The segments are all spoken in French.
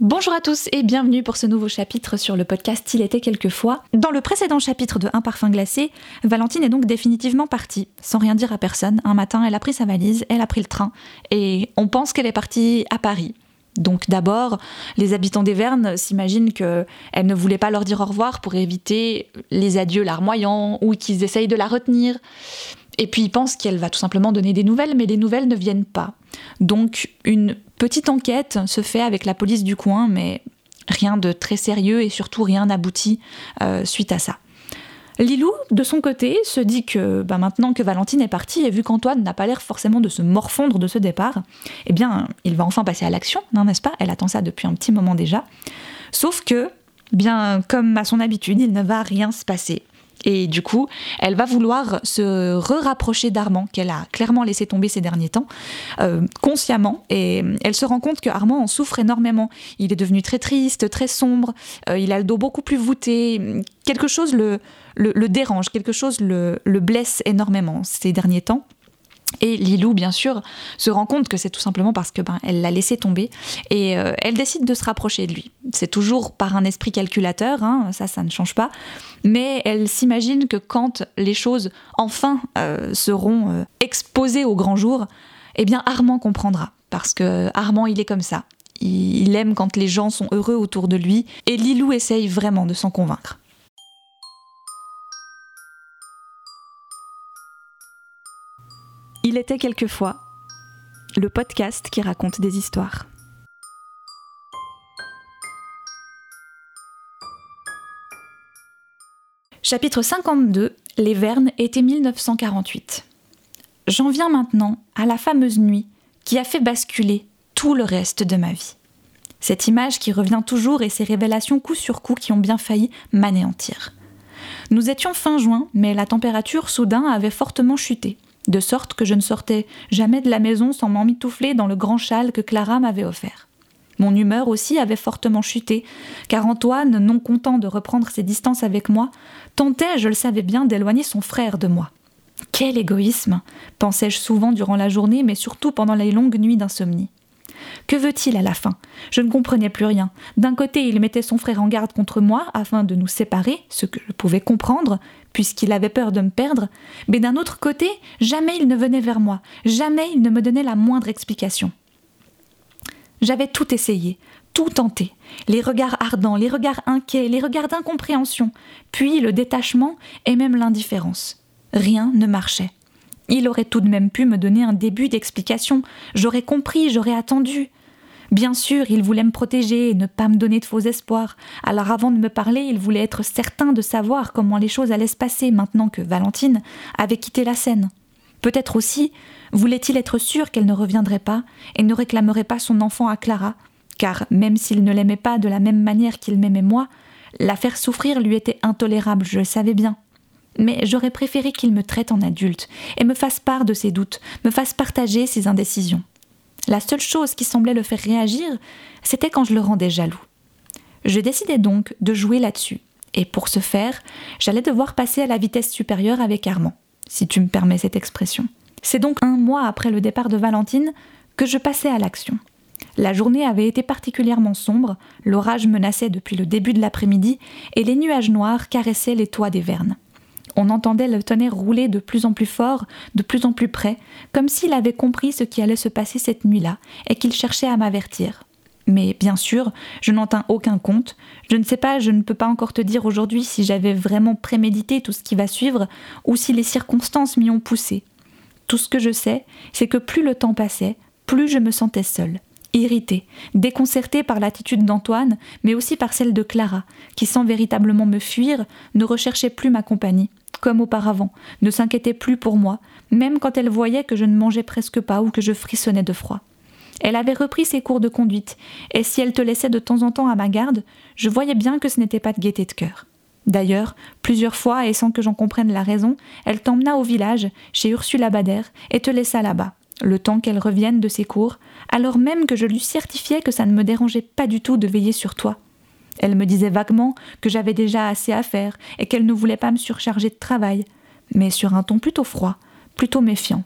Bonjour à tous et bienvenue pour ce nouveau chapitre sur le podcast Il était quelquefois. Dans le précédent chapitre de Un parfum glacé, Valentine est donc définitivement partie, sans rien dire à personne. Un matin, elle a pris sa valise, elle a pris le train et on pense qu'elle est partie à Paris. Donc d'abord, les habitants des Vernes s'imaginent qu'elle ne voulait pas leur dire au revoir pour éviter les adieux larmoyants ou qu'ils essayent de la retenir. Et puis ils pensent qu'elle va tout simplement donner des nouvelles, mais les nouvelles ne viennent pas. Donc une petite enquête se fait avec la police du coin, mais rien de très sérieux et surtout rien n'aboutit euh, suite à ça. Lilou, de son côté, se dit que bah, maintenant que Valentine est partie et vu qu'Antoine n'a pas l'air forcément de se morfondre de ce départ, eh bien, il va enfin passer à l'action, n'est-ce pas? Elle attend ça depuis un petit moment déjà. Sauf que, bien, comme à son habitude, il ne va rien se passer. Et du coup, elle va vouloir se re-rapprocher d'Armand, qu'elle a clairement laissé tomber ces derniers temps, euh, consciemment. Et elle se rend compte que Armand en souffre énormément. Il est devenu très triste, très sombre, euh, il a le dos beaucoup plus voûté. Quelque chose le, le, dérange, quelque chose le, le blesse énormément ces derniers temps. Et Lilou, bien sûr, se rend compte que c'est tout simplement parce que ben, elle l'a laissé tomber et euh, elle décide de se rapprocher de lui. C'est toujours par un esprit calculateur, hein, ça, ça ne change pas. Mais elle s'imagine que quand les choses enfin euh, seront euh, exposées au grand jour, eh bien Armand comprendra parce que Armand, il est comme ça. il aime quand les gens sont heureux autour de lui et Lilou essaye vraiment de s'en convaincre. Il était quelquefois le podcast qui raconte des histoires. Chapitre 52 Les Vernes, été 1948. J'en viens maintenant à la fameuse nuit qui a fait basculer tout le reste de ma vie. Cette image qui revient toujours et ces révélations coup sur coup qui ont bien failli m'anéantir. Nous étions fin juin, mais la température soudain avait fortement chuté de sorte que je ne sortais jamais de la maison sans m'emmitoufler dans le grand châle que Clara m'avait offert. Mon humeur aussi avait fortement chuté, car Antoine, non content de reprendre ses distances avec moi, tentait, je le savais bien, d'éloigner son frère de moi. Quel égoïsme pensais-je souvent durant la journée, mais surtout pendant les longues nuits d'insomnie. Que veut-il à la fin? Je ne comprenais plus rien. D'un côté, il mettait son frère en garde contre moi afin de nous séparer, ce que je pouvais comprendre, puisqu'il avait peur de me perdre, mais d'un autre côté, jamais il ne venait vers moi, jamais il ne me donnait la moindre explication. J'avais tout essayé, tout tenté, les regards ardents, les regards inquiets, les regards d'incompréhension, puis le détachement et même l'indifférence. Rien ne marchait. Il aurait tout de même pu me donner un début d'explication. J'aurais compris, j'aurais attendu. Bien sûr, il voulait me protéger et ne pas me donner de faux espoirs. Alors avant de me parler, il voulait être certain de savoir comment les choses allaient se passer maintenant que Valentine avait quitté la scène. Peut-être aussi voulait-il être sûr qu'elle ne reviendrait pas et ne réclamerait pas son enfant à Clara, car même s'il ne l'aimait pas de la même manière qu'il m'aimait moi, la faire souffrir lui était intolérable, je le savais bien mais j'aurais préféré qu'il me traite en adulte et me fasse part de ses doutes, me fasse partager ses indécisions. La seule chose qui semblait le faire réagir, c'était quand je le rendais jaloux. Je décidai donc de jouer là-dessus, et pour ce faire, j'allais devoir passer à la vitesse supérieure avec Armand, si tu me permets cette expression. C'est donc un mois après le départ de Valentine que je passais à l'action. La journée avait été particulièrement sombre, l'orage menaçait depuis le début de l'après-midi, et les nuages noirs caressaient les toits des vernes on entendait le tonnerre rouler de plus en plus fort, de plus en plus près, comme s'il avait compris ce qui allait se passer cette nuit-là, et qu'il cherchait à m'avertir. Mais bien sûr, je n'en tins aucun compte. Je ne sais pas, je ne peux pas encore te dire aujourd'hui si j'avais vraiment prémédité tout ce qui va suivre, ou si les circonstances m'y ont poussé. Tout ce que je sais, c'est que plus le temps passait, plus je me sentais seule irritée, déconcertée par l'attitude d'Antoine, mais aussi par celle de Clara, qui sans véritablement me fuir, ne recherchait plus ma compagnie, comme auparavant, ne s'inquiétait plus pour moi, même quand elle voyait que je ne mangeais presque pas ou que je frissonnais de froid. Elle avait repris ses cours de conduite, et si elle te laissait de temps en temps à ma garde, je voyais bien que ce n'était pas de gaieté de cœur. D'ailleurs, plusieurs fois, et sans que j'en comprenne la raison, elle t'emmena au village, chez Ursula Bader, et te laissa là-bas, le temps qu'elle revienne de ses cours, alors même que je lui certifiais que ça ne me dérangeait pas du tout de veiller sur toi. Elle me disait vaguement que j'avais déjà assez à faire et qu'elle ne voulait pas me surcharger de travail, mais sur un ton plutôt froid, plutôt méfiant.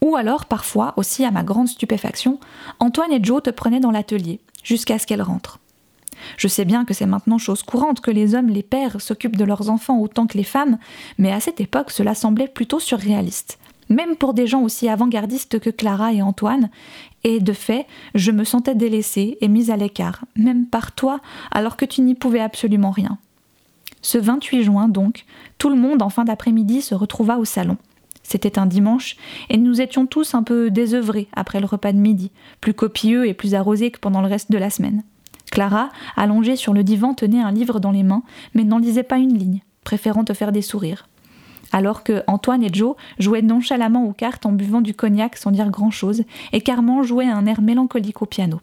Ou alors, parfois, aussi à ma grande stupéfaction, Antoine et Joe te prenaient dans l'atelier, jusqu'à ce qu'elle rentre. Je sais bien que c'est maintenant chose courante que les hommes, les pères, s'occupent de leurs enfants autant que les femmes, mais à cette époque cela semblait plutôt surréaliste. Même pour des gens aussi avant-gardistes que Clara et Antoine, et de fait, je me sentais délaissée et mise à l'écart, même par toi, alors que tu n'y pouvais absolument rien. Ce 28 juin, donc, tout le monde en fin d'après-midi se retrouva au salon. C'était un dimanche, et nous étions tous un peu désœuvrés après le repas de midi, plus copieux et plus arrosés que pendant le reste de la semaine. Clara, allongée sur le divan, tenait un livre dans les mains, mais n'en lisait pas une ligne, préférant te faire des sourires. Alors que Antoine et Joe jouaient nonchalamment aux cartes en buvant du cognac sans dire grand-chose, et Carmen jouait un air mélancolique au piano.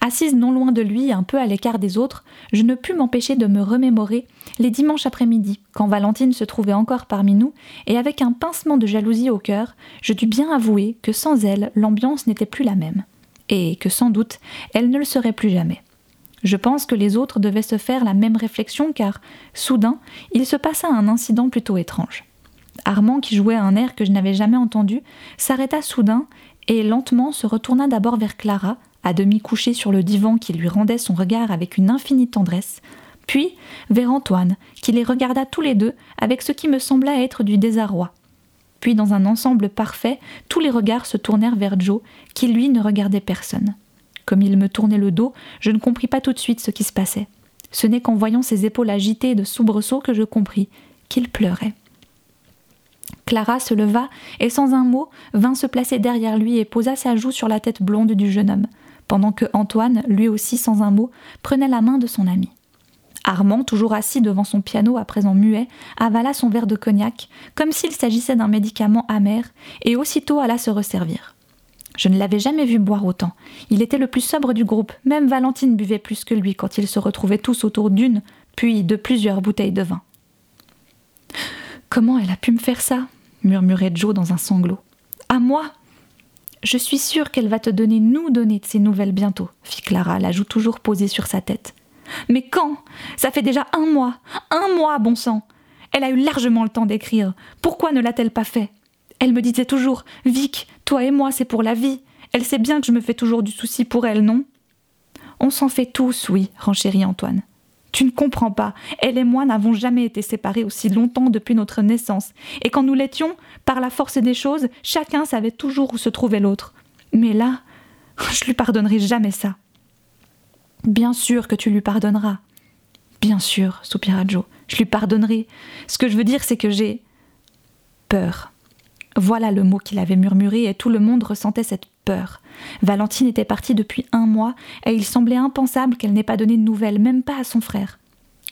Assise non loin de lui, un peu à l'écart des autres, je ne pus m'empêcher de me remémorer les dimanches après-midi, quand Valentine se trouvait encore parmi nous, et avec un pincement de jalousie au cœur, je dus bien avouer que sans elle, l'ambiance n'était plus la même, et que sans doute, elle ne le serait plus jamais. Je pense que les autres devaient se faire la même réflexion car, soudain, il se passa un incident plutôt étrange. Armand, qui jouait un air que je n'avais jamais entendu, s'arrêta soudain et lentement se retourna d'abord vers Clara, à demi couchée sur le divan qui lui rendait son regard avec une infinie tendresse, puis vers Antoine, qui les regarda tous les deux avec ce qui me sembla être du désarroi. Puis dans un ensemble parfait, tous les regards se tournèrent vers Joe, qui lui ne regardait personne. Comme il me tournait le dos, je ne compris pas tout de suite ce qui se passait. Ce n'est qu'en voyant ses épaules agitées de soubresauts que je compris qu'il pleurait. Clara se leva et sans un mot vint se placer derrière lui et posa sa joue sur la tête blonde du jeune homme pendant que Antoine, lui aussi sans un mot, prenait la main de son ami. Armand, toujours assis devant son piano à présent muet, avala son verre de cognac, comme s'il s'agissait d'un médicament amer, et aussitôt alla se resservir. Je ne l'avais jamais vu boire autant. Il était le plus sobre du groupe, même Valentine buvait plus que lui quand ils se retrouvaient tous autour d'une, puis de plusieurs bouteilles de vin. Comment elle a pu me faire ça? murmurait Joe dans un sanglot. À moi? Je suis sûre qu'elle va te donner, nous donner de ses nouvelles bientôt, fit Clara, la joue toujours posée sur sa tête. Mais quand? Ça fait déjà un mois Un mois, bon sang Elle a eu largement le temps d'écrire. Pourquoi ne l'a-t-elle pas fait? Elle me disait toujours Vic, toi et moi, c'est pour la vie. Elle sait bien que je me fais toujours du souci pour elle, non? On s'en fait tous, oui, renchérit Antoine. Tu ne comprends pas. Elle et moi n'avons jamais été séparés aussi longtemps depuis notre naissance. Et quand nous l'étions, par la force des choses, chacun savait toujours où se trouvait l'autre. Mais là, je lui pardonnerai jamais ça. Bien sûr que tu lui pardonneras. Bien sûr, soupira Joe. Je lui pardonnerai. Ce que je veux dire, c'est que j'ai peur. Voilà le mot qu'il avait murmuré et tout le monde ressentait cette peur. Valentine était partie depuis un mois et il semblait impensable qu'elle n'ait pas donné de nouvelles, même pas à son frère.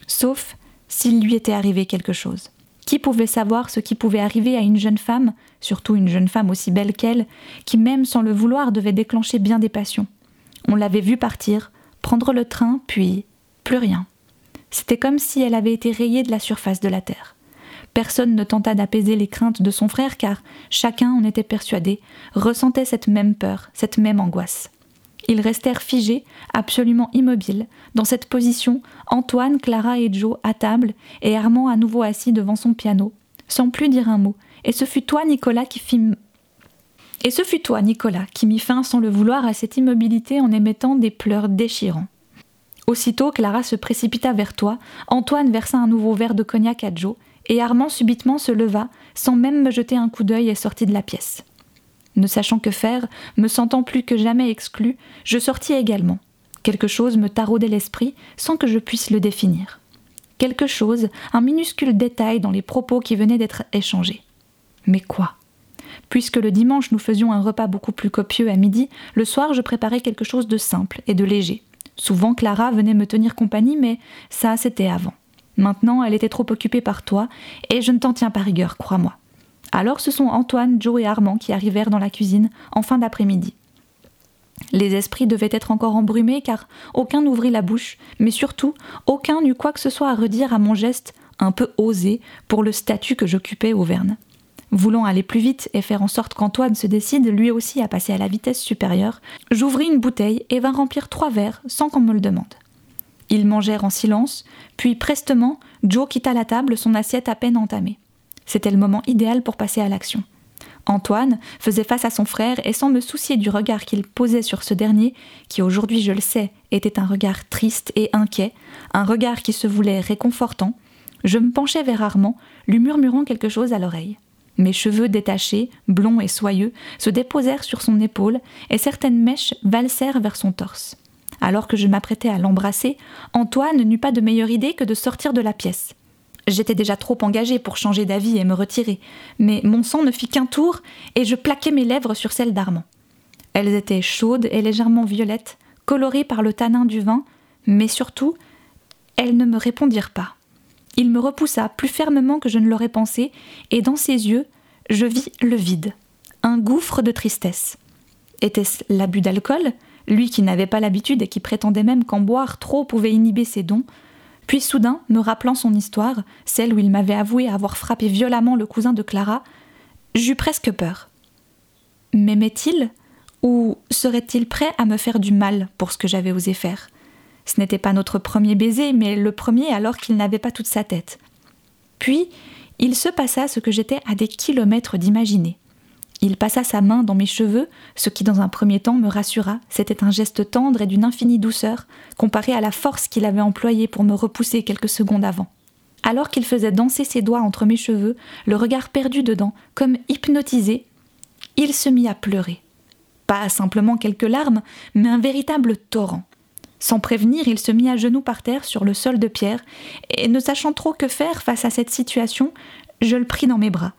Sauf s'il lui était arrivé quelque chose. Qui pouvait savoir ce qui pouvait arriver à une jeune femme, surtout une jeune femme aussi belle qu'elle, qui même sans le vouloir devait déclencher bien des passions On l'avait vue partir, prendre le train, puis plus rien. C'était comme si elle avait été rayée de la surface de la terre. Personne ne tenta d'apaiser les craintes de son frère car chacun en était persuadé, ressentait cette même peur, cette même angoisse. Ils restèrent figés, absolument immobiles, dans cette position, Antoine, Clara et Joe à table, et Armand à nouveau assis devant son piano, sans plus dire un mot. Et ce fut toi, Nicolas, qui fit et ce fut toi, Nicolas, qui mit fin sans le vouloir à cette immobilité en émettant des pleurs déchirants. Aussitôt, Clara se précipita vers toi, Antoine versa un nouveau verre de cognac à Joe, et Armand subitement se leva, sans même me jeter un coup d'œil et sortit de la pièce. Ne sachant que faire, me sentant plus que jamais exclu, je sortis également. Quelque chose me taraudait l'esprit sans que je puisse le définir. Quelque chose, un minuscule détail dans les propos qui venaient d'être échangés. Mais quoi? Puisque le dimanche nous faisions un repas beaucoup plus copieux à midi, le soir je préparais quelque chose de simple et de léger. Souvent Clara venait me tenir compagnie, mais ça c'était avant. Maintenant, elle était trop occupée par toi, et je ne t'en tiens pas rigueur, crois-moi. Alors ce sont Antoine, Joe et Armand qui arrivèrent dans la cuisine en fin d'après-midi. Les esprits devaient être encore embrumés car aucun n'ouvrit la bouche, mais surtout aucun n'eut quoi que ce soit à redire à mon geste un peu osé pour le statut que j'occupais au Verne. Voulant aller plus vite et faire en sorte qu'Antoine se décide lui aussi à passer à la vitesse supérieure, j'ouvris une bouteille et vins remplir trois verres sans qu'on me le demande. Ils mangèrent en silence, puis prestement, Joe quitta la table, son assiette à peine entamée. C'était le moment idéal pour passer à l'action. Antoine faisait face à son frère et sans me soucier du regard qu'il posait sur ce dernier, qui aujourd'hui je le sais était un regard triste et inquiet, un regard qui se voulait réconfortant, je me penchai vers Armand, lui murmurant quelque chose à l'oreille. Mes cheveux détachés, blonds et soyeux, se déposèrent sur son épaule et certaines mèches valsèrent vers son torse. Alors que je m'apprêtais à l'embrasser, Antoine n'eut pas de meilleure idée que de sortir de la pièce. J'étais déjà trop engagée pour changer d'avis et me retirer, mais mon sang ne fit qu'un tour et je plaquai mes lèvres sur celles d'Armand. Elles étaient chaudes et légèrement violettes, colorées par le tanin du vin, mais surtout, elles ne me répondirent pas. Il me repoussa plus fermement que je ne l'aurais pensé, et dans ses yeux, je vis le vide, un gouffre de tristesse. Était-ce l'abus d'alcool, lui qui n'avait pas l'habitude et qui prétendait même qu'en boire trop pouvait inhiber ses dons puis soudain, me rappelant son histoire, celle où il m'avait avoué avoir frappé violemment le cousin de Clara, j'eus presque peur. M'aimait-il ou serait-il prêt à me faire du mal pour ce que j'avais osé faire? Ce n'était pas notre premier baiser, mais le premier alors qu'il n'avait pas toute sa tête. Puis, il se passa ce que j'étais à des kilomètres d'imaginer. Il passa sa main dans mes cheveux, ce qui dans un premier temps me rassura. C'était un geste tendre et d'une infinie douceur, comparé à la force qu'il avait employée pour me repousser quelques secondes avant. Alors qu'il faisait danser ses doigts entre mes cheveux, le regard perdu dedans, comme hypnotisé, il se mit à pleurer. Pas simplement quelques larmes, mais un véritable torrent. Sans prévenir, il se mit à genoux par terre sur le sol de pierre, et ne sachant trop que faire face à cette situation, je le pris dans mes bras.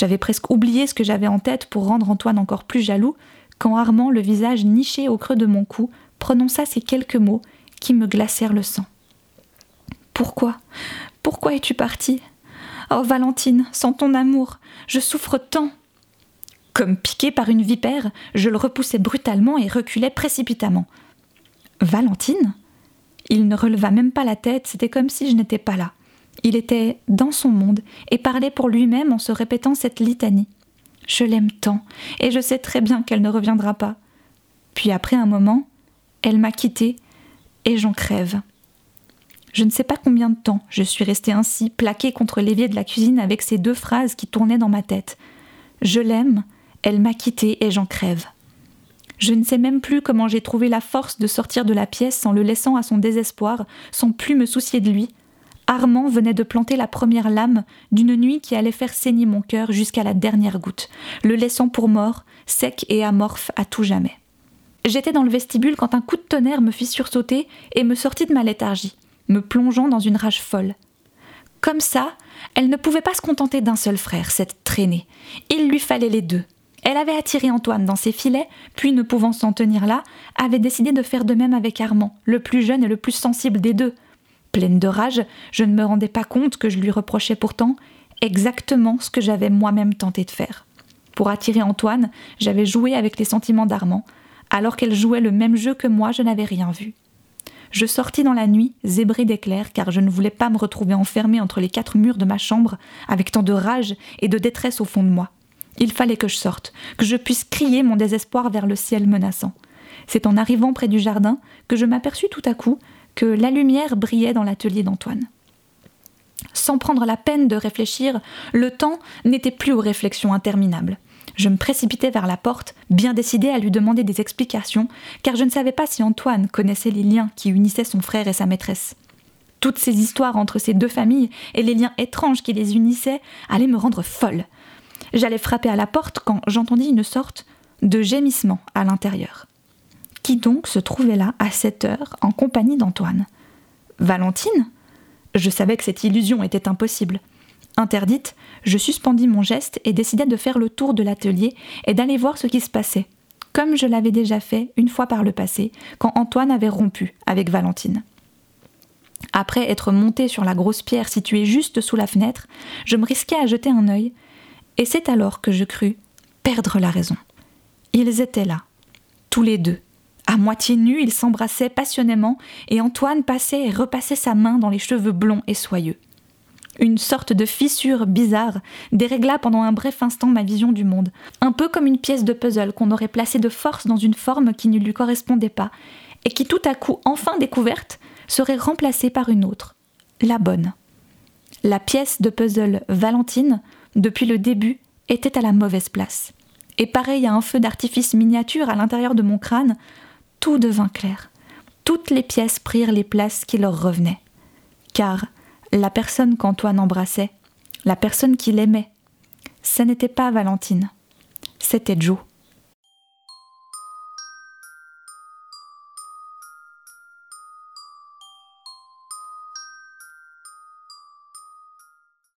J'avais presque oublié ce que j'avais en tête pour rendre Antoine encore plus jaloux, quand Armand, le visage niché au creux de mon cou, prononça ces quelques mots qui me glacèrent le sang. Pourquoi? Pourquoi es-tu partie? Oh Valentine, sans ton amour, je souffre tant. Comme piqué par une vipère, je le repoussai brutalement et reculai précipitamment. Valentine? Il ne releva même pas la tête, c'était comme si je n'étais pas là. Il était dans son monde et parlait pour lui-même en se répétant cette litanie. Je l'aime tant, et je sais très bien qu'elle ne reviendra pas. Puis après un moment, elle m'a quitté, et j'en crève. Je ne sais pas combien de temps je suis restée ainsi, plaquée contre l'évier de la cuisine avec ces deux phrases qui tournaient dans ma tête. Je l'aime, elle m'a quitté et j'en crève. Je ne sais même plus comment j'ai trouvé la force de sortir de la pièce sans le laissant à son désespoir, sans plus me soucier de lui, Armand venait de planter la première lame d'une nuit qui allait faire saigner mon cœur jusqu'à la dernière goutte, le laissant pour mort, sec et amorphe à tout jamais. J'étais dans le vestibule quand un coup de tonnerre me fit sursauter et me sortit de ma léthargie, me plongeant dans une rage folle. Comme ça, elle ne pouvait pas se contenter d'un seul frère, cette traînée. Il lui fallait les deux. Elle avait attiré Antoine dans ses filets, puis ne pouvant s'en tenir là, avait décidé de faire de même avec Armand, le plus jeune et le plus sensible des deux, Pleine de rage, je ne me rendais pas compte que je lui reprochais pourtant exactement ce que j'avais moi-même tenté de faire. Pour attirer Antoine, j'avais joué avec les sentiments d'Armand, alors qu'elle jouait le même jeu que moi, je n'avais rien vu. Je sortis dans la nuit, zébré d'éclairs, car je ne voulais pas me retrouver enfermé entre les quatre murs de ma chambre, avec tant de rage et de détresse au fond de moi. Il fallait que je sorte, que je puisse crier mon désespoir vers le ciel menaçant. C'est en arrivant près du jardin que je m'aperçus tout à coup que la lumière brillait dans l'atelier d'Antoine. Sans prendre la peine de réfléchir, le temps n'était plus aux réflexions interminables. Je me précipitai vers la porte, bien décidé à lui demander des explications, car je ne savais pas si Antoine connaissait les liens qui unissaient son frère et sa maîtresse. Toutes ces histoires entre ces deux familles et les liens étranges qui les unissaient allaient me rendre folle. J'allais frapper à la porte quand j'entendis une sorte de gémissement à l'intérieur. Qui donc se trouvait là à cette heure en compagnie d'Antoine Valentine? Je savais que cette illusion était impossible. Interdite, je suspendis mon geste et décidai de faire le tour de l'atelier et d'aller voir ce qui se passait, comme je l'avais déjà fait une fois par le passé, quand Antoine avait rompu avec Valentine. Après être monté sur la grosse pierre située juste sous la fenêtre, je me risquai à jeter un œil, et c'est alors que je crus perdre la raison. Ils étaient là, tous les deux, à moitié nus, ils s'embrassaient passionnément, et Antoine passait et repassait sa main dans les cheveux blonds et soyeux. Une sorte de fissure bizarre dérégla pendant un bref instant ma vision du monde, un peu comme une pièce de puzzle qu'on aurait placée de force dans une forme qui ne lui correspondait pas, et qui tout à coup, enfin découverte, serait remplacée par une autre, la bonne. La pièce de puzzle Valentine, depuis le début, était à la mauvaise place. Et pareil à un feu d'artifice miniature à l'intérieur de mon crâne, tout devint clair. Toutes les pièces prirent les places qui leur revenaient. Car la personne qu'Antoine embrassait, la personne qu'il aimait, ce n'était pas Valentine, c'était Joe.